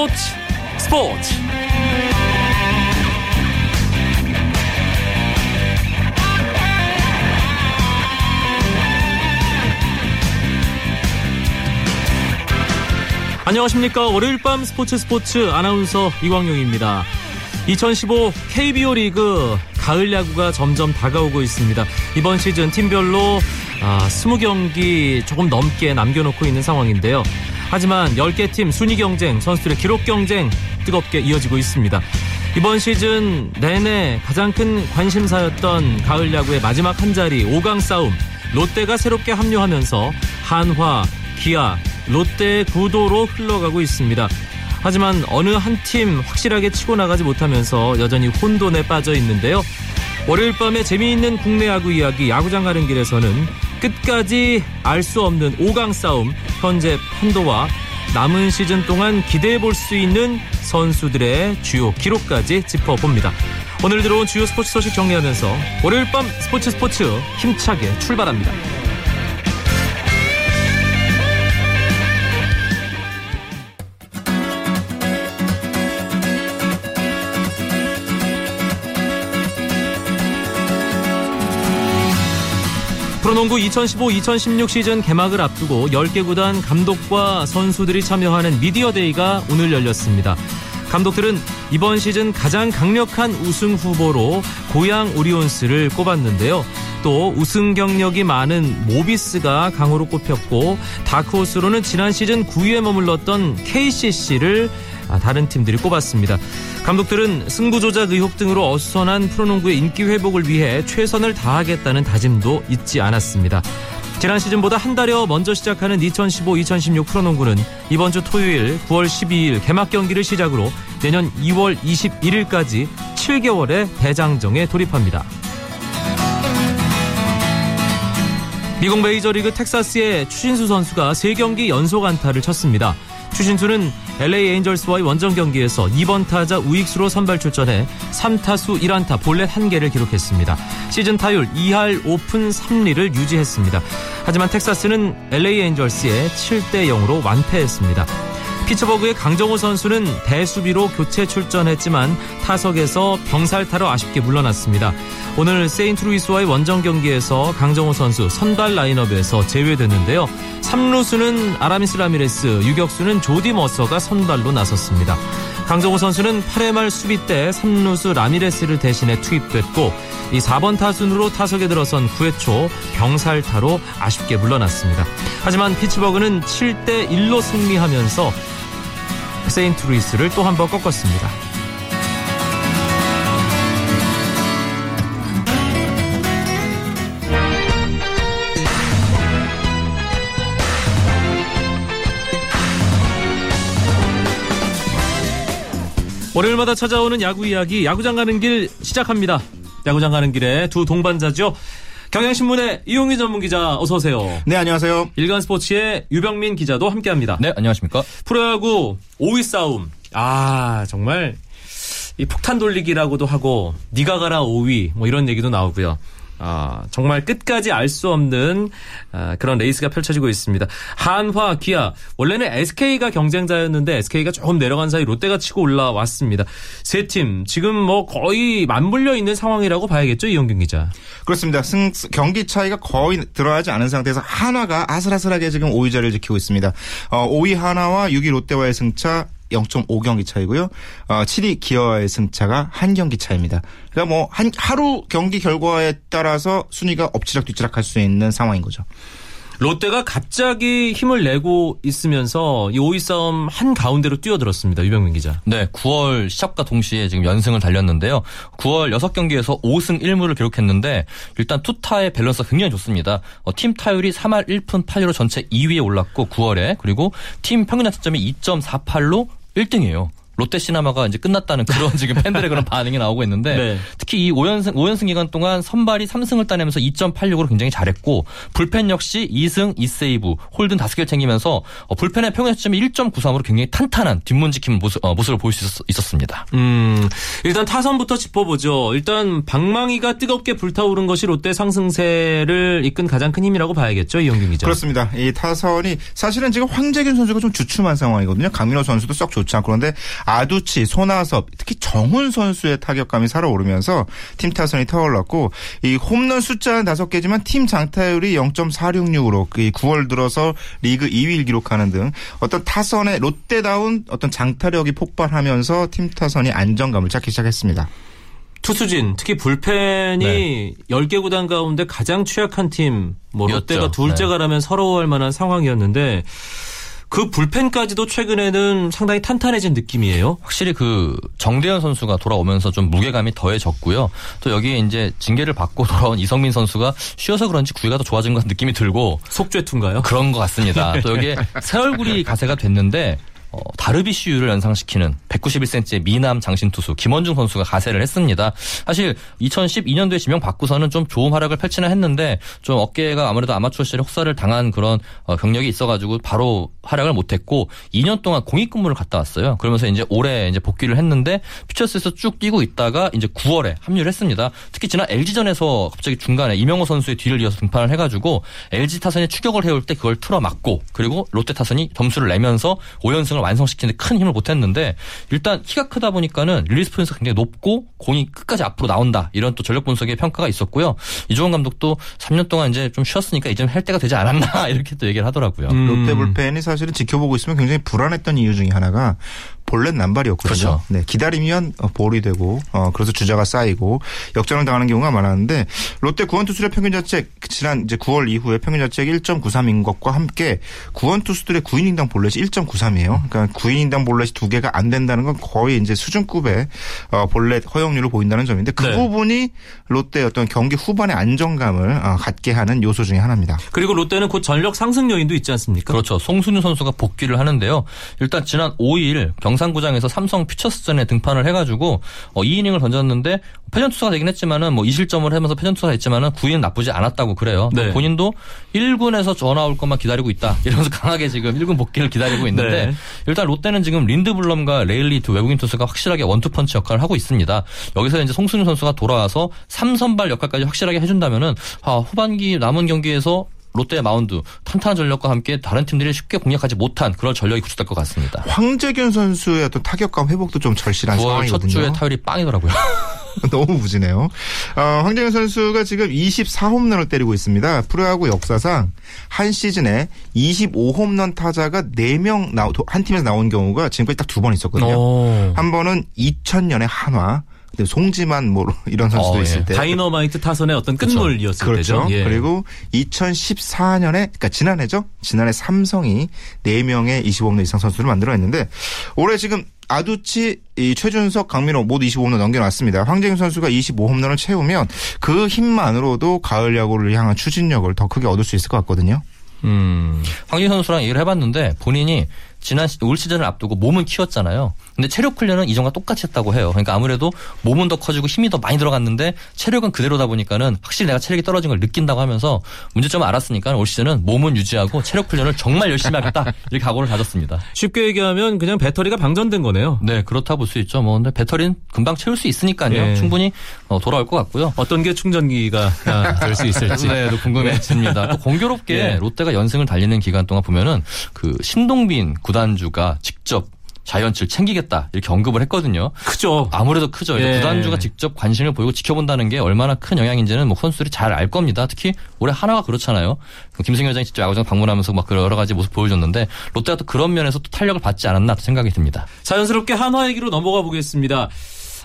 스포츠 스포츠. 안녕하십니까. 월요일 밤 스포츠 스포츠 아나운서 이광용입니다. 2015 KBO 리그 가을 야구가 점점 다가오고 있습니다. 이번 시즌 팀별로 아, 20경기 조금 넘게 남겨놓고 있는 상황인데요 하지만 10개 팀 순위 경쟁 선수들의 기록 경쟁 뜨겁게 이어지고 있습니다 이번 시즌 내내 가장 큰 관심사였던 가을 야구의 마지막 한 자리 5강 싸움 롯데가 새롭게 합류하면서 한화, 기아, 롯데의 구도로 흘러가고 있습니다. 하지만 어느 한 팀 확실하게 치고 나가지 못하면서 여전히 혼돈에 빠져 있는데요. 월요일 밤에 재미있는 국내 야구 이야기 야구장 가는 길에서는 끝까지 알 수 없는 5강 싸움 현재 판도와 남은 시즌 동안 기대해 볼 수 있는 선수들의 주요 기록까지 짚어봅니다. 오늘 들어온 주요 스포츠 소식 정리하면서 월요일 밤 스포츠 스포츠 힘차게 출발합니다. 프로농구 2015-2016 시즌 개막을 앞두고 10개 구단 감독과 선수들이 참여하는 미디어데이가 오늘 열렸습니다. 감독들은 이번 시즌 가장 강력한 우승 후보로 고양 오리온스를 꼽았는데요. 또 우승 경력이 많은 모비스가 강호로 꼽혔고 다크호스로는 지난 시즌 9위에 머물렀던 KCC를 다른 팀들이 꼽았습니다. 감독들은 승부 조작 의혹 등으로 어수선한 프로농구의 인기 회복을 위해 최선을 다하겠다는 다짐도 잊지 않았습니다. 지난 시즌보다 한 달여 먼저 시작하는 2015-2016 프로농구는 이번 주 토요일 9월 12일 개막 경기를 시작으로 내년 2월 21일까지 7개월의 대장정에 돌입합니다. 미국 메이저리그 텍사스의 추신수 선수가 3경기 연속 안타를 쳤습니다. 추신수는 LA 에인절스와의 원정 경기에서 2번 타자 우익수로 선발 출전해 3타수 1안타 볼넷 1개를 기록했습니다. 시즌 타율 2할 5푼 3리를 유지했습니다. 하지만 텍사스는 LA 에인절스에 7대 0으로 완패했습니다. 피츠버그의 강정호 선수는 대수비로 교체 출전했지만 타석에서 병살타로 아쉽게 물러났습니다. 오늘 세인트루이스와의 원정 경기에서 강정호 선수 선발 라인업에서 제외됐는데요. 3루수는 아라미스 라미레스, 유격수는 조디 머서가 선발로 나섰습니다. 강정호 선수는 8회 말 수비 때 3루수 라미레스를 대신해 투입됐고 이 4번 타순으로 타석에 들어선 9회 초 병살타로 아쉽게 물러났습니다. 하지만 피츠버그는 7대 1로 승리하면서 세인트루이스를 또 한 번 꺾었습니다. 월요일마다 찾아오는 야구 이야기 야구장 가는 길 시작합니다. 야구장 가는 길에 두 동반자죠. 경향신문의 이용균 전문 기자 어서 오세요. 네, 안녕하세요. 일간 스포츠의 유병민 기자도 함께합니다. 네, 안녕하십니까? 프로야구 5위 싸움. 아, 정말 이 폭탄 돌리기라고도 하고 니가 가라 5위 뭐 이런 얘기도 나오고요. 아, 정말 끝까지 알 수 없는 아, 그런 레이스가 펼쳐지고 있습니다. 한화, 기아 원래는 SK가 경쟁자였는데 SK가 조금 내려간 사이 롯데가 치고 올라왔습니다. 세 팀 지금 뭐 거의 맞물려 있는 상황이라고 봐야겠죠 이영균 기자. 그렇습니다. 승 경기 차이가 거의 들어가지 않은 상태에서 한화가 아슬아슬하게 지금 5위 자리를 지키고 있습니다. 어, 5위 한화와 6위 롯데와의 승차 0.5경기 차이고요. 어, 7위 기아와의 승차가 한 경기 차입니다. 그러니까 뭐 한 하루 경기 결과에 따라서 순위가 엎치락 뒤치락 할 수 있는 상황인 거죠. 롯데가 갑자기 힘을 내고 있으면서 이 5위 싸움 한 가운데로 뛰어들었습니다. 유병민 기자. 네, 9월 시작과 동시에 지금 연승을 달렸는데요. 9월 6경기에서 5승 1무를 기록했는데 일단 투타의 밸런스가 굉장히 좋습니다. 어, 팀 타율이 3할 1푼 8리로 전체 2위에 올랐고 9월에 그리고 팀 평균 자책점이 2.48로 1등이에요. 롯데 시나마가 이제 끝났다는 그런 지금 팬들의 그런 반응이 나오고 있는데 네. 특히 이 5연승 5연승 기간 동안 선발이 3승을 따내면서 2.86으로 굉장히 잘했고 불펜 역시 2승 2세이브 홀든 5개를 챙기면서 어, 불펜의 평균 시점이 1.93으로 굉장히 탄탄한 뒷문 지키는 모습, 어, 모습을 보일 수 있었, 있었 습니다. 음, 일단 타선부터 짚어보죠. 일단 방망이가 뜨겁게 불타오른 것이 롯데 상승세를 이끈 가장 큰 힘이라고 봐야겠죠, 이영균 기자. 그렇습니다. 이 타선이 사실은 지금 황재균 선수가 좀 주춤한 상황이거든요. 강민호 선수도 썩 좋지 않고 그런데 아두치, 손아섭, 특히 정훈 선수의 타격감이 살아오르면서 팀 타선이 타올랐고 이 홈런 숫자는 다섯 개지만 팀 장타율이 0.466으로 그 9월 들어서 리그 2위를 기록하는 등 어떤 타선의 롯데다운 어떤 장타력이 폭발하면서 팀 타선이 안정감을 찾기 시작했습니다. 투수진, 특히 불펜이 네. 10개 구단 가운데 가장 취약한 팀, 뭐. 롯데가 둘째가라면 서러워할 만한 상황이었는데 그 불펜까지도 최근에는 상당히 탄탄해진 느낌이에요. 확실히 그 정대현 선수가 돌아오면서 좀 무게감이 더해졌고요. 또 여기에 이제 징계를 받고 돌아온 이성민 선수가 쉬어서 그런지 구위가 더 좋아진 것 같은 느낌이 들고 속죄투인가요? 그런 것 같습니다. 또 여기에 새 얼굴이 가세가 됐는데 어, 다르비슈를 연상시키는 191cm의 미남 장신 투수 김원중 선수가 가세를 했습니다. 사실 2012년도에 지명 받고서는 좀 좋은 활약을 펼치나 했는데 좀 어깨가 아무래도 아마추어 시절에 혹사를 당한 그런 어, 경력이 있어가지고 바로 활약을 못했고 2년 동안 공익근무를 갔다 왔어요. 그러면서 이제 올해 이제 복귀를 했는데 피처스에서 쭉 뛰고 있다가 이제 9월에 합류를 했습니다. 특히 지난 LG전에서 갑자기 중간에 이명호 선수의 뒤를 이어서 등판을 해가지고 LG 타선이 추격을 해올 때 그걸 틀어막고 그리고 롯데 타선이 점수를 내면서 5연승을 완성시키는데 큰 힘을 보탰는데 일단 키가 크다 보니까는 릴리스 포인트가 굉장히 높고 공이 끝까지 앞으로 나온다 이런 또 전력 분석의 평가가 있었고요. 이종운 감독도 3년 동안 이제 좀 쉬었으니까 이제 할 때가 되지 않았나 이렇게 또 얘기를 하더라고요. 음. 롯데 불펜이 사실은 지켜보고 있으면 굉장히 불안했던 이유 중에 하나가 볼넷 남발이었거든요. 그렇죠. 네, 기다리면 어, 볼이 되고 어, 그래서 주자가 쌓이고 역전을 당하는 경우가 많았는데 롯데 구원 투수의 평균 자책 지난 이제 9월 이후에 평균 자책 1.93인 것과 함께 구원 투수들의 9이닝당 볼넷이 1.93이에요. 그러니까 9이닝당 볼넷이 두 개가 안 된다는 건 거의 이제 수준급의 어, 볼넷 허용률을 보인다는 점인데 그 네. 부분이 롯데의 어떤 경기 후반의 안정감을 어, 갖게 하는 요소 중에 하나입니다. 그리고 롯데는 곧 전력 상승 요인도 있지 않습니까? 그렇죠. 송순유 선수가 복귀를 하는데요. 일단 지난 5일 경 상구장에서 삼성 퓨처스전에 등판을 해가지고 어, 2이닝을 던졌는데 패전 투수가 되긴 했지만은 뭐 2실점을 하면서 패전 투수가 했지만은 구위는 나쁘지 않았다고 그래요. 네. 본인도 1군에서 전화 올 것만 기다리고 있다. 이러면서 강하게 지금 1군 복귀를 기다리고 있는데 네. 일단 롯데는 지금 린드블럼과 레일리 두 외국인 투수가 확실하게 원투펀치 역할을 하고 있습니다. 여기서 이제 송승준 선수가 돌아와서 3선발 역할까지 확실하게 해준다면은 아, 후반기 남은 경기에서 롯데의 마운드 탄탄한 전력과 함께 다른 팀들이 쉽게 공략하지 못한 그런 전력이 구축될 것 같습니다. 황재균 선수의 어떤 타격감 회복도 좀 절실한 9월 첫 상황이거든요. 주에 타율이 빵이더라고요. 너무 무지네요. 어, 황재균 선수가 지금 24홈런을 때리고 있습니다. 프로야구 역사상 한 시즌에 25홈런 타자가 4명 나오, 한 팀에서 나온 경우가 지금까지 딱 두 번 있었거든요. 오. 한 번은 2000년에 한화, 근데 송지만 뭐 이런 선수도 어, 있을 예. 때. 다이너마이트 타선의 어떤 끝물이었을 그렇죠. 때죠. 예. 그리고 2014년에 그러니까 지난해죠. 지난해 삼성이 4명의 25홈런 이상 선수를 만들어냈는데 올해 지금 아두치, 이 최준석, 강민호 모두 25홈런 넘겨놨습니다. 황재균 선수가 25홈런을 채우면 그 힘만으로도 가을 야구를 향한 추진력을 더 크게 얻을 수 있을 것 같거든요. 음. 황진 선수랑 얘기를 해봤는데 본인이 지난 시- 올 시즌을 앞두고 몸은 키웠잖아요. 근데 체력 훈련은 이전과 똑같이 했다고 해요. 그러니까 아무래도 몸은 더 커지고 힘이 더 많이 들어갔는데 체력은 그대로다 보니까는 확실히 내가 체력이 떨어진 걸 느낀다고 하면서 문제점을 알았으니까 올 시즌은 몸은 유지하고 체력 훈련을 정말 열심히 하겠다 이렇게 각오를 다졌습니다. 쉽게 얘기하면 그냥 배터리가 방전된 거네요. 네 그렇다 볼 수 있죠. 뭐 근데 배터리는 금방 채울 수 있으니까요. 예. 충분히 어, 돌아올 것 같고요. 어떤 게 충전기가 될 수 있을지. 네, 또 궁금해집니다. 또 공교롭게 예. 롯데가 연승을 달리는 기간 동안 보면은 그 신동빈 구단주가 직접 자이언츠를 챙기겠다 이렇게 언급을 했거든요. 크죠. 아무래도 크죠. 예. 구단주가 직접 관심을 보이고 지켜본다는 게 얼마나 큰 영향인지는 뭐 선수들이 잘 알 겁니다. 특히 올해 하나가 그렇잖아요. 그 김승현 회장이 직접 야구장 방문하면서 막 여러 가지 모습 보여줬는데 롯데가 또 그런 면에서 또 탄력을 받지 않았나 또 생각이 듭니다. 자연스럽게 한화 얘기로 넘어가 보겠습니다.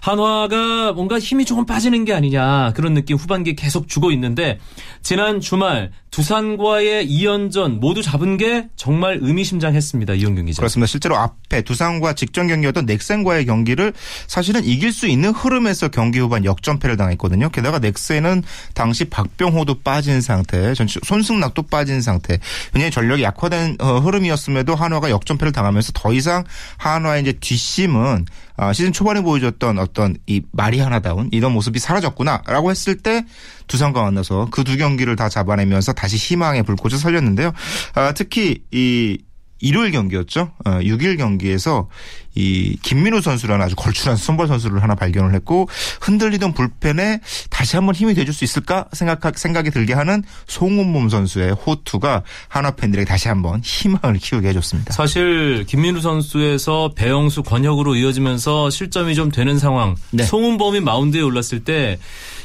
한화가 뭔가 힘이 조금 빠지는 게 아니냐 그런 느낌 후반기에 계속 주고 있는데 지난 주말 두산과의 2연전 모두 잡은 게 정말 의미심장했습니다. 이용경 기자. 그렇습니다. 실제로 앞에 두산과 직전 경기였던 넥센과의 경기를 사실은 이길 수 있는 흐름에서 경기 후반 역전패를 당했거든요. 게다가 넥센은 당시 박병호도 빠진 상태, 손승락도 빠진 상태, 굉장히 전력이 약화된 어, 흐름이었음에도 한화가 역전패를 당하면서 더 이상 한화의 이제 뒷심은 아, 시즌 초반에 보여줬던 어떤 이 말이 하나다운 이런 모습이 사라졌구나라고 했을 때 두산과 만나서 그 두 경기를 다 잡아내면서 다시 희망의 불꽃을 살렸는데요. 아, 특히 이 일요일 경기였죠. 어, 6일 경기에서 이 김민우 선수라는 아주 걸출한 선발 선수를 하나 발견을 했고 흔들리던 불펜에 다시 한번 힘이 돼줄 수 있을까 생각 생각이 들게 하는 송은몸 선수의 호투가 한화 팬들에게 다시 한번 희망을 키우게 해줬습니다. 사실 김민우 선수에서 배영수 권혁으로 이어지면서 실점이 좀 되는 상황. 네. 송은범이 마운드에 올랐을 때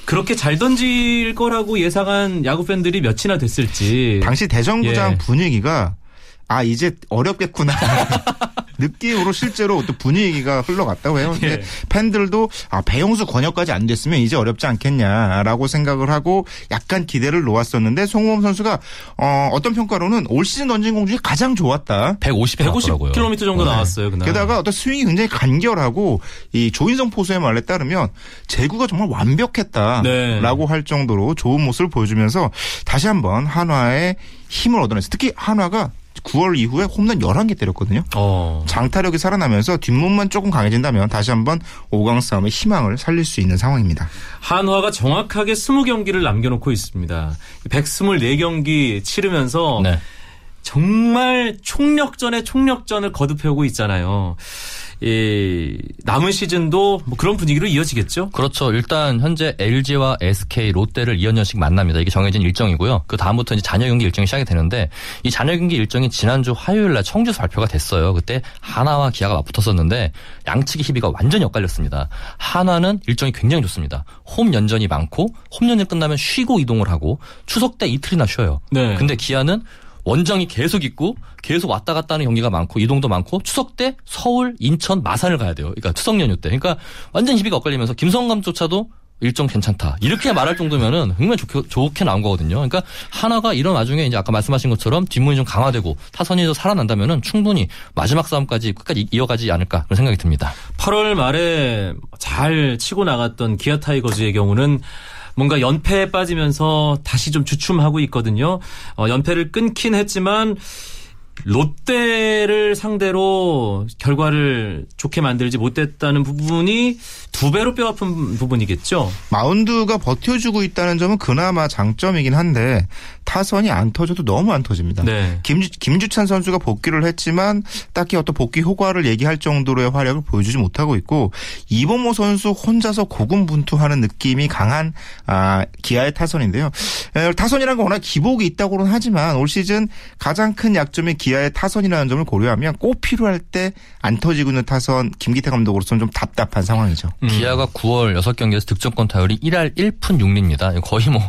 그렇게 잘 던질 거라고 예상한 야구 팬들이 몇이나 됐을지. 당시 대전구장 예. 분위기가 아 이제 어렵겠구나 느낌으로 실제로 또 분위기가 흘러갔다고 해요. 근데 예. 팬들도 아 배영수 권역까지 안 됐으면 이제 어렵지 않겠냐라고 생각을 하고 약간 기대를 놓았었는데 송범 선수가 어, 어떤 평가로는 올 시즌 던진 공 중에 가장 좋았다. 150회 나왔더라고요. 150km 정도 나왔어요. 그날. 게다가 어떤 스윙이 굉장히 간결하고 이 조인성 포수의 말에 따르면 제구가 정말 완벽했다라고 네. 할 정도로 좋은 모습을 보여주면서 다시 한번 한화의 힘을 얻어냈어요. 특히 한화가 9월 이후에 홈런 11개 때렸거든요. 어. 장타력이 살아나면서 뒷문만 조금 강해진다면 다시 한번 5강 싸움의 희망을 살릴 수 있는 상황입니다. 한화가 정확하게 20경기를 남겨놓고 있습니다. 124경기 치르면서 네. 정말 총력전에 총력전을 거듭해오고 있잖아요. 이 남은 시즌도 뭐 그런 분위기로 이어지겠죠? 그렇죠. 일단 현재 LG와 SK, 롯데를 2연전씩 만납니다. 이게 정해진 일정이고요. 그 다음부터 이제 잔여 경기 일정이 시작이 되는데 이 잔여 경기 일정이 지난주 화요일 날 청주에서 발표가 됐어요. 그때 하나와 기아가 맞붙었었는데 양측의 희비가 완전히 엇갈렸습니다. 한화는 일정이 굉장히 좋습니다. 홈 연전이 많고 홈 연전 끝나면 쉬고 이동을 하고 추석 때 이틀이나 쉬어요. 네. 근데 기아는 원정이 계속 있고 계속 왔다 갔다 하는 경기가 많고 이동도 많고 추석 때 서울, 인천, 마산을 가야 돼요. 그러니까 추석 연휴 때. 그러니까 완전 희비가 엇갈리면서 김성감조차도 일정 괜찮다. 이렇게 말할 정도면은 정말 좋게, 좋게 나온 거거든요. 그러니까 하나가 이런 와중에 이제 아까 말씀하신 것처럼 뒷문이 좀 강화되고 타선이 더 살아난다면은 충분히 마지막 싸움까지 끝까지 이어가지 않을까 그런 생각이 듭니다. 8월 말에 잘 치고 나갔던 기아 타이거즈의 경우는 뭔가 연패에 빠지면서 다시 좀 주춤하고 있거든요. 어, 연패를 끊긴 했지만 롯데를 상대로 결과를 좋게 만들지 못했다는 부분이 두 배로 뼈아픈 부분이겠죠. 마운드가 버텨주고 있다는 점은 그나마 장점이긴 한데 타선이 안 터져도 너무 안 터집니다. 네. 김주, 김주찬 선수가 복귀를 했지만 딱히 어떤 복귀 효과를 얘기할 정도로의 활약을 보여주지 못하고 있고 이범호 선수 혼자서 고군분투하는 느낌이 강한 아, 기아의 타선인데요. 에, 타선이라는 건 워낙 기복이 있다고는 하지만 올 시즌 가장 큰 약점이 기아의 타선이라는 점을 고려하면 꼭 필요할 때 안 터지고 있는 타선 김기태 감독으로서는 좀 답답한 상황이죠. 음. 기아가 9월 6경기에서 득점권 타율이 1할 1푼 6리입니다. 거의 뭐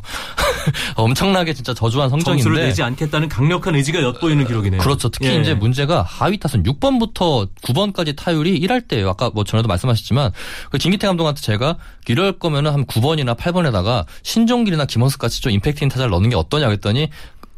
엄청나게 진짜 저조한 성적인데 점수를 내지 않겠다는 강력한 의지가 엿보이는 기록이네요. 그렇죠. 특히 예. 이제 문제가 하위 타선 6번부터 9번까지 타율이 1할 때예요. 아까 뭐 전에도 말씀하셨지만 그 김기태 감독한테 제가 이럴 거면은 한 9번이나 8번에다가 신종길이나 김원석 같이 좀 임팩트 있는 타자를 넣는 게 어떠냐 그랬더니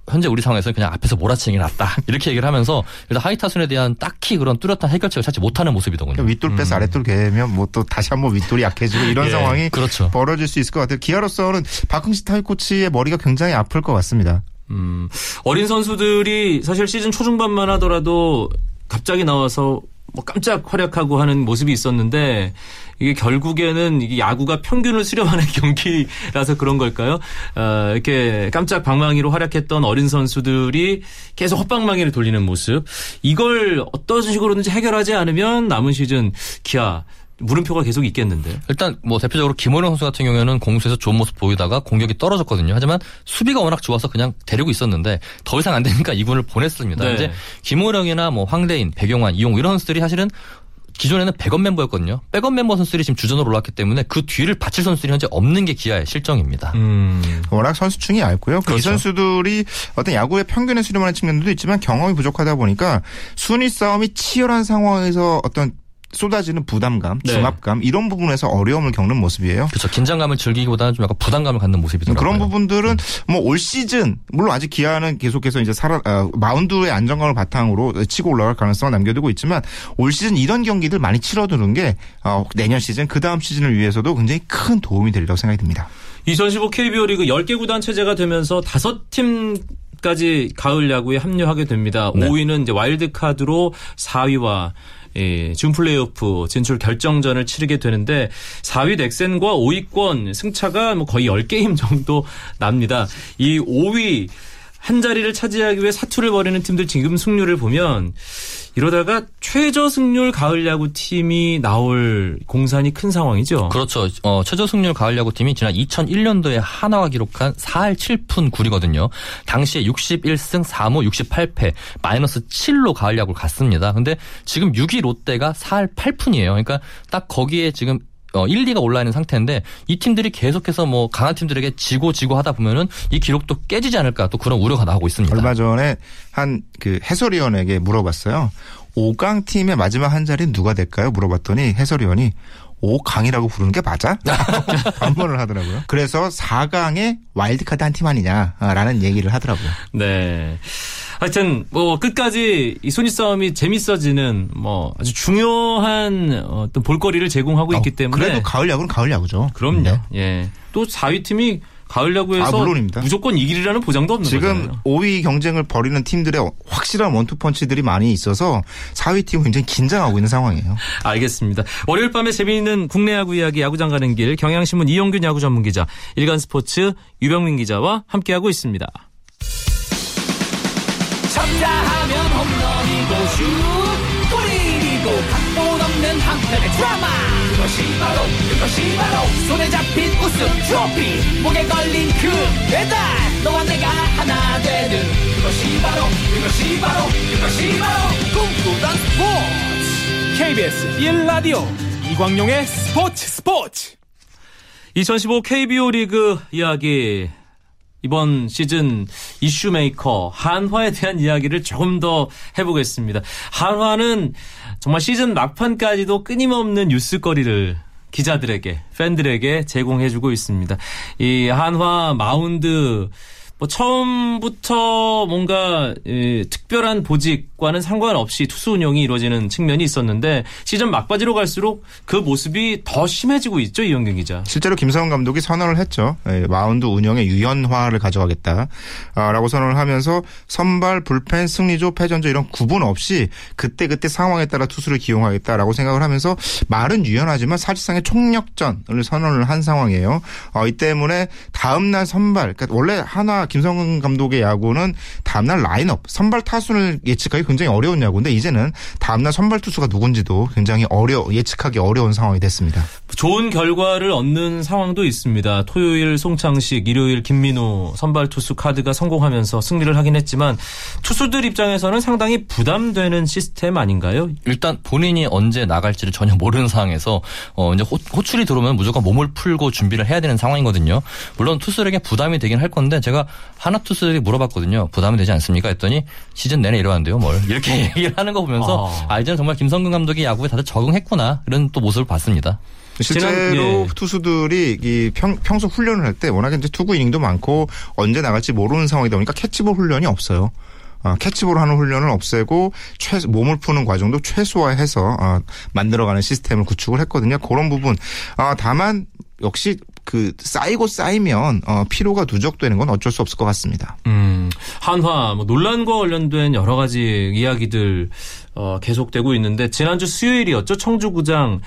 현재 우리 상황에서는 그냥 앞에서 몰아치는 게 낫다. 이렇게 얘기를 하면서 일단 하위 타선에 대한 딱히 그런 뚜렷한 해결책을 찾지 못하는 모습이더군요. 그러니까 윗돌 빼서 아랫돌 개면 뭐 또 다시 한번 윗돌이 약해지고 이런 예, 상황이 그렇죠. 벌어질 수 있을 것 같아요. 기아로서는 박흥식 타이 코치의 머리가 굉장히 아플 것 같습니다. 음, 어린 선수들이 사실 시즌 초중반만 하더라도 갑자기 나와서 뭐 깜짝 활약하고 하는 모습이 있었는데 이게 결국에는 이게 야구가 평균을 수렴하는 경기라서 그런 걸까요? 어, 이렇게 깜짝 방망이로 활약했던 어린 선수들이 계속 헛방망이를 돌리는 모습 이걸 어떤 식으로든지 해결하지 않으면 남은 시즌 기아 물음표가 계속 있겠는데. 일단 뭐 대표적으로 김원영 선수 같은 경우에는 공수에서 좋은 모습 보이다가 공격이 떨어졌거든요. 하지만 수비가 워낙 좋아서 그냥 데리고 있었는데 더 이상 안 되니까 이군을 보냈습니다. 네. 이제 김호령이나 뭐 황대인, 백용환, 이용 이런 선수들이 사실은 기존에는 백업 멤버였거든요. 백업 멤버 선수들이 지금 주전으로 올랐기 때문에 그 뒤를 받칠 선수들이 현재 없는 게 기아의 실정입니다. 음. 워낙 선수층이 얇고요. 그이 그렇죠. 선수들이 어떤 야구의 평균에 수렴하는 측면도 있지만 경험이 부족하다 보니까 순위 싸움이 치열한 상황에서 어떤 쏟아지는 부담감, 네. 중압감 이런 부분에서 어려움을 겪는 모습이에요. 그렇죠. 긴장감을 즐기기보다는 좀 약간 부담감을 갖는 모습이더라고요. 그런 부분들은 뭐올 시즌 물론 아직 기아는 계속해서 이제 살아 어, 마운드의 안정감을 바탕으로 치고 올라갈 가능성을 남겨두고 있지만 올 시즌 이런 경기들 많이 치러두는 게 어, 내년 시즌 그 다음 시즌을 위해서도 굉장히 큰 도움이 되리라고 생각이 듭니다. 2015 KBO 리그 10개 구단 체제가 되면서 5팀 까지 가을 야구에 합류하게 됩니다. 네. 5위는 이제 와일드카드로 4위와 예, 준 플레이오프 진출 결정전을 치르게 되는데 4위 넥센과 5위권 승차가 뭐 거의 10게임 정도 납니다. 이 5위 한 자리를 차지하기 위해 사투를 벌이는 팀들 지금 승률을 보면 이러다가 최저 승률 가을 야구 팀이 나올 공산이 큰 상황이죠. 그렇죠. 어, 최저 승률 가을 야구 팀이 지난 2001년도에 한화가 기록한 4할 7푼 9리거든요. 당시에 61승 4무 68패 마이너스 7로 가을 야구를 갔습니다. 근데 지금 6위 롯데가 4할 8푼이에요. 그러니까 딱 거기에 지금 어, 1, 2가 올라 있는 상태인데 이 팀들이 계속해서 뭐 강한 팀들에게 지고 지고 하다 보면은 이 기록도 깨지지 않을까 또 그런 우려가 나오고 있습니다. 얼마 전에 한 그 해설위원에게 물어봤어요. 5강 팀의 마지막 한 자리는 누가 될까요? 물어봤더니 해설위원이 5강이라고 부르는 게 맞아? 반문을 하더라고요. 그래서 4강에 와일드카드 한 팀 아니냐라는 얘기를 하더라고요. 네. 하여튼 뭐 끝까지 이 순위 싸움이 재밌어지는 뭐 아주 중요한 어떤 볼거리를 제공하고 있기 어, 때문에 그래도 가을 야구는 가을 야구죠. 그럼요. 네. 예. 또 4위 팀이 가을 야구에서 아, 물론입니다. 무조건 이기리라는 보장도 없는 지금 거잖아요. 5위 경쟁을 벌이는 팀들의 확실한 원투펀치들이 많이 있어서 4위 팀은 굉장히 긴장하고 있는 상황이에요. 알겠습니다. 월요일 밤에 재미있는 국내 야구 이야기 야구장 가는 길 경향신문 이영균 야구 전문 기자 일간 스포츠 유병민 기자와 함께하고 있습니다. 쳤다 하면 홈런이고 슛 한편의 드라마. 그것이 바로 그것이 바로 손에 잡힌 우승 트로피. 목에 걸린 그 배달. 너와 내가 하나 되는 그것이 바로 그것이 바로 그것이 바로 꿈꾸던 스포츠. KBS 1라디오 이광용의 스포츠 스포츠. 2015 KBO 리그 이야기. 이번 시즌 이슈메이커 한화에 대한 이야기를 조금 더 해보겠습니다. 한화는 정말 시즌 막판까지도 끊임없는 뉴스거리를 기자들에게 팬들에게 제공해주고 있습니다. 이 한화 마운드 뭐 처음부터 뭔가 예, 특별한 보직 과는 상관없이 투수 운영이 이루어지는 측면이 있었는데 시즌 막바지로 갈수록 그 모습이 더 심해지고 있죠 이영경 기자. 실제로 김성근 감독이 선언을 했죠. 예, 마운드 운영의 유연화를 가져가겠다라고 선언을 하면서 선발, 불펜, 승리조, 패전조 이런 구분 없이 그때 그때 상황에 따라 투수를 기용하겠다라고 생각을 하면서 말은 유연하지만 사실상의 총력전을 선언을 한 상황이에요. 어, 이 때문에 다음 날 선발, 그러니까 원래 한화 김성근 감독의 야구는 다음 날 라인업, 선발 타순을 예측하기 굉장히 어려운 야구인데 이제는 다음날 선발 투수가 누군지도 굉장히 어려 예측하기 어려운 상황이 됐습니다. 좋은 결과를 얻는 상황도 있습니다. 토요일 송창식, 일요일 김민우 선발 투수 카드가 성공하면서 승리를 하긴 했지만 투수들 입장에서는 상당히 부담되는 시스템 아닌가요? 일단 본인이 언제 나갈지를 전혀 모르는 상황에서 어 이제 호, 호출이 들어오면 무조건 몸을 풀고 준비를 해야 되는 상황이거든요. 물론 투수들에게 부담이 되긴 할 건데 제가 하나 투수들에게 물어봤거든요. 부담이 되지 않습니까? 했더니 시즌 내내 이러는데요. 뭘 이렇게 얘기를 하는 거 보면서 아. 아 이제는 정말 김성근 감독이 야구에 다들 적응했구나 이런 또 모습을 봤습니다. 실제로 지난- 예. 투수들이 이 평, 평소 훈련을 할 때 워낙에 이제 투구 이닝도 많고 언제 나갈지 모르는 상황이다 보니까 캐치볼 훈련이 없어요. 어, 캐치볼 하는 훈련을 없애고 최 몸을 푸는 과정도 최소화해서 어, 만들어가는 시스템을 구축을 했거든요. 그런 부분. 아, 다만 역시 그 쌓이고 쌓이면 어, 피로가 누적되는 건 어쩔 수 없을 것 같습니다. 음, 한화 뭐 논란과 관련된 여러 가지 이야기들 어, 계속되고 있는데 지난주 수요일이었죠. 청주구장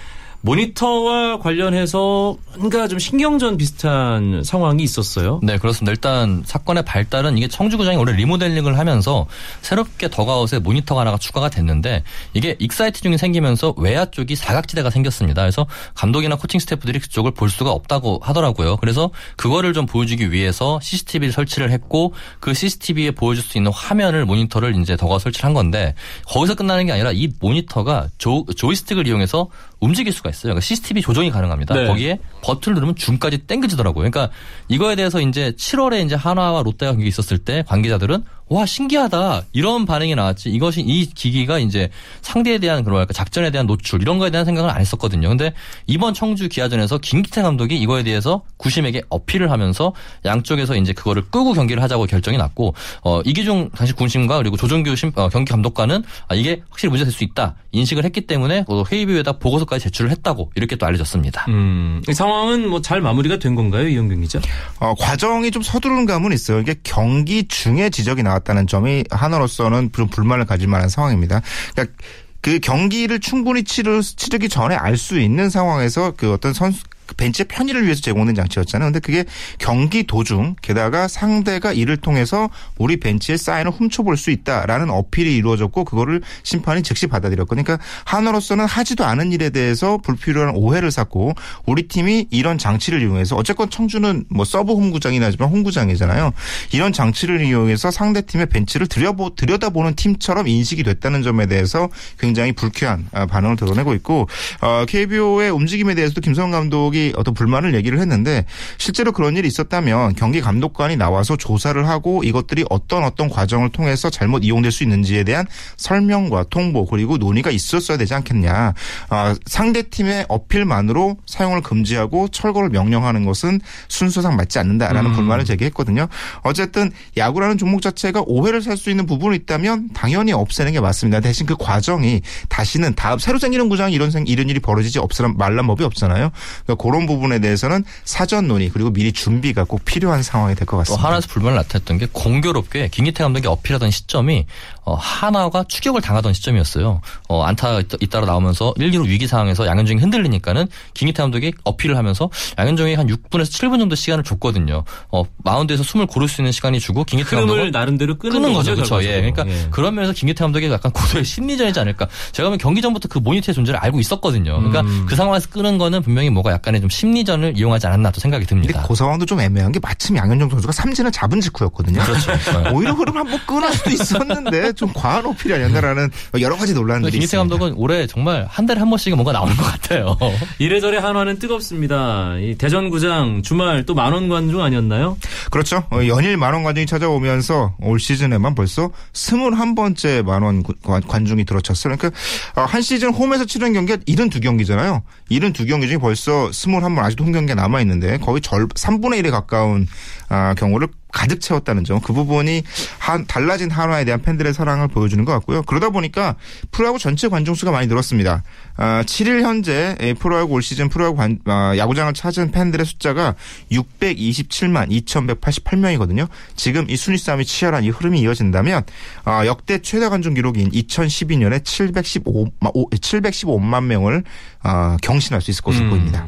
모니터와 관련해서 뭔가 좀 신경전 비슷한 상황이 있었어요. 네, 그렇습니다. 일단 사건의 발단은 이게 청주구장이 원래 리모델링을 하면서 새롭게 더그아웃에 모니터가 하나가 추가가 됐는데 이게 익사이트 중이 생기면서 외야 쪽이 사각지대가 생겼습니다. 그래서 감독이나 코칭 스태프들이 그쪽을 볼 수가 없다고 하더라고요. 그래서 그거를 좀 보여주기 위해서 CCTV를 설치를 했고 그 CCTV에 보여줄 수 있는 화면을 모니터를 이제 더그아웃 설치를 한 건데 거기서 끝나는 게 아니라 이 모니터가 조, 조이스틱을 이용해서 움직일 수가 있어요. 그러니까 CCTV 조정이 가능합니다. 네. 거기에 버튼을 누르면 줌까지 땡겨지더라고요. 그러니까 이거에 대해서 이제 7월에 이제 한화와 롯데가 경기 있었을 때 관계자들은 와 신기하다 이런 반응이 나왔지 이것이 이 기기가 이제 상대에 대한 그런 뭐랄까 작전에 대한 노출 이런 거에 대한 생각을 안 했었거든요. 근데 이번 청주 기아전에서 김기태 감독이 이거에 대해서 구심에게 어필을 하면서 양쪽에서 이제 그거를 끄고 경기를 하자고 결정이 났고 어 이기중 당시 군심과 그리고 조정규 심, 어, 경기 감독관은 아, 이게 확실히 문제될 수 있다 인식을 했기 때문에 어, 회의비에다 보고서까지 제출을 했다고 이렇게 또 알려졌습니다. 음, 이 상황은 뭐 잘 마무리가 된 건가요, 이영경 기자? 어, 과정이 좀 서두른 감은 있어요. 이게 경기 중에 지적이 나 왔다는 점이 하나로서는 좀 불만을 가질 만한 상황입니다. 그러니까 그 경기를 충분히 치르, 치르기 전에 알 수 있는 상황에서 그 어떤 선수 그 벤치의 편의를 위해서 제공된 장치였잖아요. 근데 그게 경기 도중 게다가 상대가 이를 통해서 우리 벤치의 사인을 훔쳐볼 수 있다라는 어필이 이루어졌고 그거를 심판이 즉시 받아들였거든요. 그러니까 한화로서는 하지도 않은 일에 대해서 불필요한 오해를 샀고 우리 팀이 이런 장치를 이용해서 어쨌건 청주는 뭐 sub 홈구장이나 하지만 홈구장이잖아요. 이런 장치를 이용해서 상대 팀의 벤치를 들여보, 들여다보는 팀처럼 인식이 됐다는 점에 대해서 굉장히 불쾌한 아, 반응을 드러내고 있고 어, KBO의 움직임에 대해서도 김성훈 감독이 어떤 불만을 얘기를 했는데 실제로 그런 일이 있었다면 경기 감독관이 나와서 조사를 하고 이것들이 어떤 어떤 과정을 통해서 잘못 이용될 수 있는지에 대한 설명과 통보 그리고 논의가 있었어야 되지 않겠냐. 아, 상대 팀의 어필만으로 사용을 금지하고 철거를 명령하는 것은 순서상 맞지 않는다라는 불만을 제기했거든요. 어쨌든 야구라는 종목 자체가 오해를 살 수 있는 부분이 있다면 당연히 없애는 게 맞습니다. 대신 그 과정이 다시는 다음 새로 생기는 구장이 이런 생 이런 일이 벌어지지 없으란 말란 법이 없잖아요. 그러니까 그런 부분에 대해서는 사전 논의 그리고 미리 준비가 꼭 필요한 상황이 될것또 같습니다. 하나에서 불만을 나타냈던 게 공교롭게 김기태 감독이 어필하던 시점이 어, 하나가 추격을 당하던 시점이었어요. 어, 안타 잇- 잇따라 나오면서 1, 2루 위기 상황에서 양현종이 흔들리니까는 김기태 감독이 어필을 하면서 양현종이 한 6분에서 7분 정도 시간을 줬거든요. 어, 마운드에서 숨을 고를 수 있는 시간이 주고 김기태 감독은 나름대로 끄는, 끄는 거죠, 그렇죠. 예. 그러니까 예. 그런 면에서 김기태 감독이 약간 고도의 심리전이지 않을까. 제가 보면 경기 전부터 그 모니터의 존재를 알고 있었거든요. 그러니까 음. 그 상황에서 끄는 거는 분명히 뭐가 약간의 좀 심리전을 이용하지 않았나 또 생각이 근데 듭니다. 그 상황도 좀 애매한 게 마침 양현종 선수가 삼진을 잡은 직후였거든요. 그렇죠. 네. 오히려 흐름 한번 끊을 수도 있었는데 좀 과한 어필이 아니었나라는 여러 가지 논란들이 있습니다. 감독은 올해 정말 한 달에 한 번씩은 뭔가 나오는 것 같아요. 이래저래 한화는 뜨겁습니다. 이 대전구장 주말 또 만원 관중 아니었나요? 그렇죠. 어, 연일 만원 관중이 찾아오면서 올 시즌에만 벌써 21번째 만원 관중이 들어찼어요. 그러니까 어, 한 시즌 홈에서 치른 경기가 72경기잖아요. 72경기 중에 벌써 21번 아직도 홈 경기가 남아 있는데 거의 절 3분의 1에 가까운 아, 경우를 가득 채웠다는 점. 그 부분이 한 달라진 한화에 대한 팬들의 사랑을 보여주는 것 같고요. 그러다 보니까 프로야구 전체 관중 수가 많이 늘었습니다. 아, 7일 현재 예, 프로야구 올 시즌 프로야구 관- 아, 야구장을 찾은 팬들의 숫자가 627만 2,188명이거든요. 지금 이 순위 싸움이 치열한 이 흐름이 이어진다면 아, 역대 최다 관중 기록인 2012년에 715만, 715만 명을 아, 경신할 수 있을 것으로 음. 보입니다.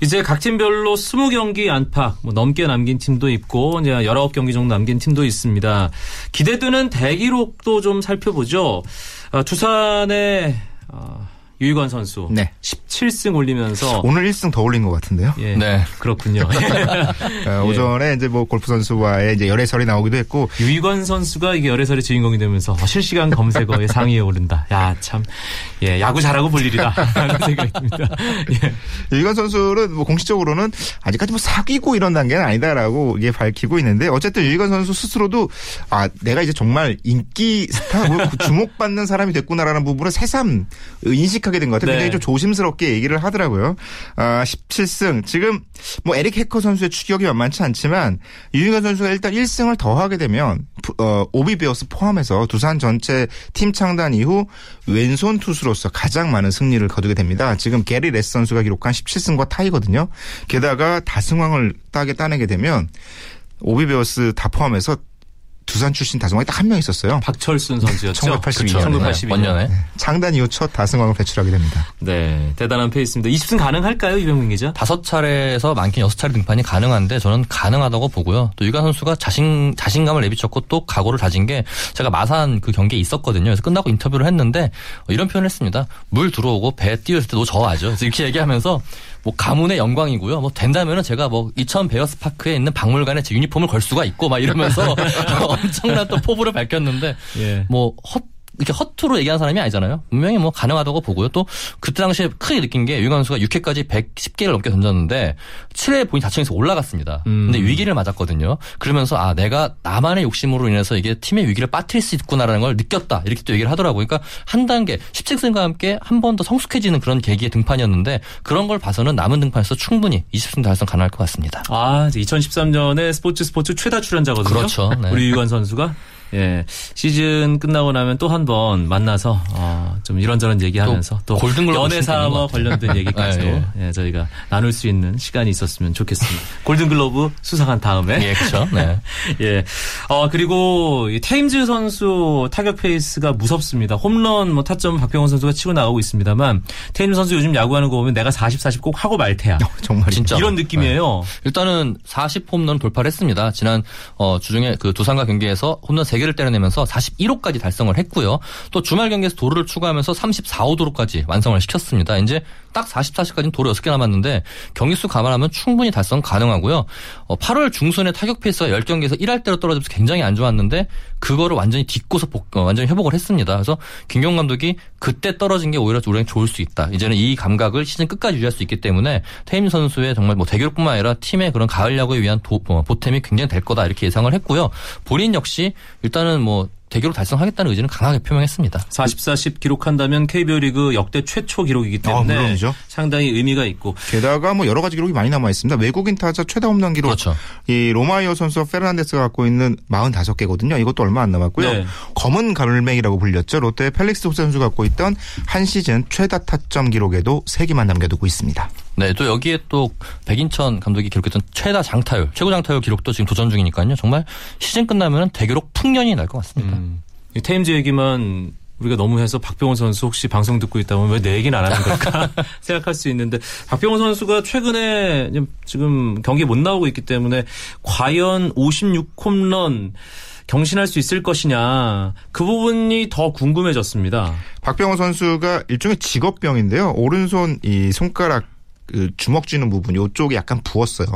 이제 각 팀별로 20경기 안팎 뭐 넘게 남긴 팀도 있고 이제 19경기 정도 남긴 팀도 있습니다. 기대되는 대기록도 좀 살펴보죠. 아, 두산의 아, 유희관 선수 네. 17승 올리면서 오늘 1승 더 올린 것 같은데요. 예, 네. 그렇군요. 어, 오전에 이제 뭐 골프 선수와의 이제 열애설이 나오기도 했고 유희관 선수가 이게 열애설의 주인공이 되면서 어, 실시간 검색어에 상위에 오른다. 야, 참. 예, 야구 잘하고 볼 일이다. 라는 생각이 듭니다. 예. 유희관 선수는 뭐 공식적으로는 아직까지 뭐 사귀고 이런 단계는 아니다라고 이게 밝히고 있는데 어쨌든 유희관 선수 스스로도 아 내가 이제 정말 인기 스타 뭐 주목받는 사람이 됐구나라는 부분을 새삼 인식 하게 된 것 같아요. 네. 굉장히 좀 조심스럽게 얘기를 하더라고요. 아 17승 지금 뭐 에릭 해커 선수의 추격이 만만치 않지만 유희관 선수가 일단 1승을 더 하게 되면 어, 오비베어스 포함해서 두산 전체 팀 창단 이후 왼손 투수로서 가장 많은 승리를 거두게 됩니다. 지금 게리 레스 선수가 기록한 17승과 타이거든요. 게다가 다승왕을 따게 따내게 되면 오비베어스 다 포함해서 두산 출신 다승왕이 딱 한 명 있었어요. 박철순 선수였죠. 1982 그렇죠. 년에. 1982 원년에. 창단 이후 첫 다승왕을 배출하게 됩니다. 네, 대단한 페이스입니다. 20승 가능할까요, 이병민 기자? 다섯 차례에서 많게는 여섯 차례 등판이 가능한데 저는 가능하다고 보고요. 또 유희관 선수가 자신 자신감을 내비쳤고 또 각오를 다진 게 제가 마산 그 경기에 있었거든요. 그래서 끝나고 인터뷰를 했는데 어, 이런 표현을 했습니다. 물 들어오고 배 띄웠을 때너 저하죠. 그래서 이렇게 얘기하면서 뭐 가문의 영광이고요. 뭐 된다면은 제가 뭐 이천 베어스 파크에 있는 박물관에 제 유니폼을 걸 수가 있고 막 이러면서 엄청난 또 포부를 밝혔는데 예. 뭐 헛 이렇게 허투루 얘기한 사람이 아니잖아요. 분명히 뭐 가능하다고 보고요. 또 그때 당시에 크게 느낀 게 유광 선수가 6회까지 110개를 넘게 던졌는데 7회 본인 다치면서 올라갔습니다. 음. 근데 위기를 맞았거든요. 그러면서 아 내가 나만의 욕심으로 인해서 이게 팀의 위기를 빠뜨릴 수 있구나라는 걸 느꼈다. 이렇게 또 얘기를 하더라고요. 그러니까 한 단계 17승과 함께 한 번 더 성숙해지는 그런 계기의 등판이었는데 그런 걸 봐서는 남은 등판에서 충분히 20승 달성 가능할 것 같습니다. 아, 이제 2013년에 스포츠 스포츠 최다 출연자거든요. 그렇죠. 네. 우리 유희관 선수가. 예. 시즌 끝나고 나면 또 한 번 만나서 어, 좀 이런저런 얘기하면서 또, 또 연애사와 관련된 얘기까지도 예, 예, 저희가 나눌 수 있는 시간이 있었으면 좋겠습니다. 골든글러브 수상한 다음에 예, 그렇죠. 네. 예. 어, 그리고 이 테임즈 선수 타격 페이스가 무섭습니다. 홈런 뭐 타점 박병호 선수가 치고 나가고 있습니다만 테임즈 선수 요즘 야구하는 거 보면 내가 40, 40 꼭 하고 말 테야. 정말 진짜. 이런 느낌이에요. 일단은 40 홈런 돌파를 했습니다. 지난 어, 주중에 그 두산과 경기에서 홈런 3 개를 때려내면서 41호까지 달성을 했고요. 또 주말 경기에서 도루를 추가하면서 34호 도루까지 완성을 시켰습니다. 이제 딱 40, 40까지는 도루 6개 남았는데 경기수 감안하면 충분히 달성 가능하고요. 어, 8월 중순에 타격 페이스가 10경기에서 1할대로 떨어지면서 굉장히 안 좋았는데 그거를 완전히 딛고서 복- 어, 완전히 회복을 했습니다. 그래서 김경 감독이 그때 떨어진 게 오히려 우리에게 좋을 수 있다. 이제는 이 감각을 시즌 끝까지 유지할 수 있기 때문에 테임 선수의 정말 뭐 대결뿐만 아니라 팀의 그런 가을 야구에 위한 도, 어, 보탬이 굉장히 될 거다 이렇게 예상을 했고요. 본인 역시 일단은 뭐 대결을 달성하겠다는 의지는 강하게 표명했습니다. 44십 기록한다면 KBO 리그 역대 최초 기록이기 때문에 아. 상당히 의미가 있고 게다가 뭐 여러 가지 기록이 많이 남아 있습니다. 외국인 타자 최다 홈런 기록 그렇죠. 이 로마이어 선수와 페르난데스가 갖고 있는 45개거든요. 이것도 얼마 안 남았고요. 네. 검은 갈매기라고 불렸죠. 롯데 펠릭스 선수가 갖고 있던 한 시즌 최다 타점 기록에도 3개만 남겨두고 있습니다. 네, 또 여기에 또 백인천 감독이 기록했던 최다 장타율, 최고 장타율 기록도 지금 도전 중이니까요. 정말 시즌 끝나면 대기록 풍년이 날 것 같습니다. 음, 이 테임즈 얘기만 우리가 너무 해서 박병호 선수 혹시 방송 듣고 있다면 왜 내 얘기는 안 하는 걸까 생각할 수 있는데 박병호 선수가 최근에 지금 경기에 못 나오고 있기 때문에 과연 56홈런 경신할 수 있을 것이냐 그 부분이 더 궁금해졌습니다. 박병호 선수가 일종의 직업병인데요. 오른손 이 손가락 그 주먹 쥐는 부분 요쪽이 약간 부었어요.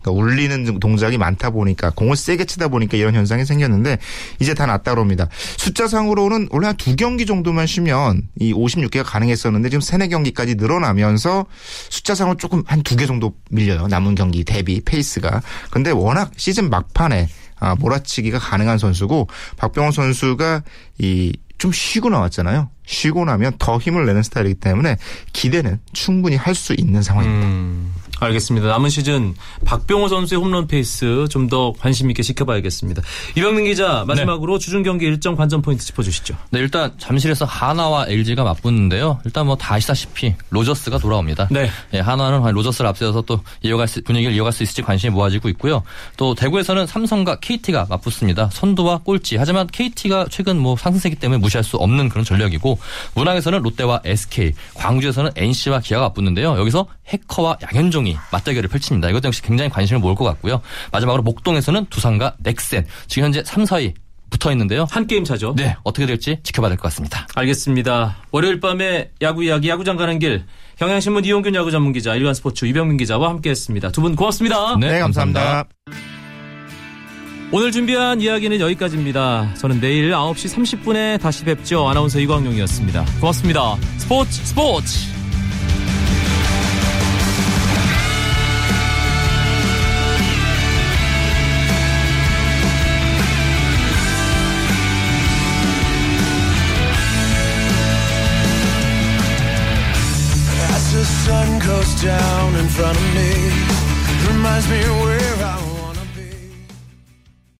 그러니까 울리는 동작이 많다 보니까 공을 세게 치다 보니까 이런 현상이 생겼는데 이제 다 낫다 그럽니다. 숫자상으로는 원래 한 두 경기 정도만 쉬면 이 56개가 가능했었는데 지금 세네 경기까지 늘어나면서 숫자상으로 조금 한 두 개 정도 밀려요. 남은 경기 대비 페이스가. 근데 워낙 시즌 막판에 아, 몰아치기가 가능한 선수고 박병호 선수가 이 좀 쉬고 나왔잖아요. 쉬고 나면 더 힘을 내는 스타일이기 때문에 기대는 충분히 할 수 있는 상황입니다. 음, 알겠습니다. 남은 시즌 박병호 선수의 홈런 페이스 좀 더 관심 있게 지켜봐야겠습니다. 이병민 기자 마지막으로 주중 경기 일정 관전 포인트 짚어주시죠. 네, 일단 잠실에서 한화와 LG가 맞붙는데요. 일단 뭐 다 아시다시피 로저스가 돌아옵니다. 네. 예, 하나는 로저스를 앞세워서 또 이어갈 수, 분위기를 이어갈 수 있을지 관심이 모아지고 있고요. 또 대구에서는 삼성과 KT가 맞붙습니다. 선두와 꼴찌. 하지만 KT가 최근 뭐 상승세기 때문에 무시할 수 없는 그런 전력이고 문항에서는 롯데와 SK, 광주에서는 NC와 기아가 맞붙는데요. 여기서 해커와 양현종이 맞대결을 펼칩니다. 이것 역시 굉장히 관심을 모을 것 같고요. 마지막으로 목동에서는 두산과 넥센. 지금 현재 3, 4위 붙어 있는데요. 한 게임 차죠. 네, 어떻게 될지 지켜봐야 될 것 같습니다. 알겠습니다. 월요일 밤에 야구 이야기 야구장 가는 길 경향신문 이용균 야구 전문 기자 일간 스포츠 이병민 기자와 함께했습니다. 두 분 고맙습니다. 네, 네, 감사합니다. 오늘 준비한 이야기는 여기까지입니다. 저는 내일 9시 30분에 다시 뵙죠. 아나운서 이광용이었습니다. 고맙습니다. 스포츠 스포츠. Front of me, reminds me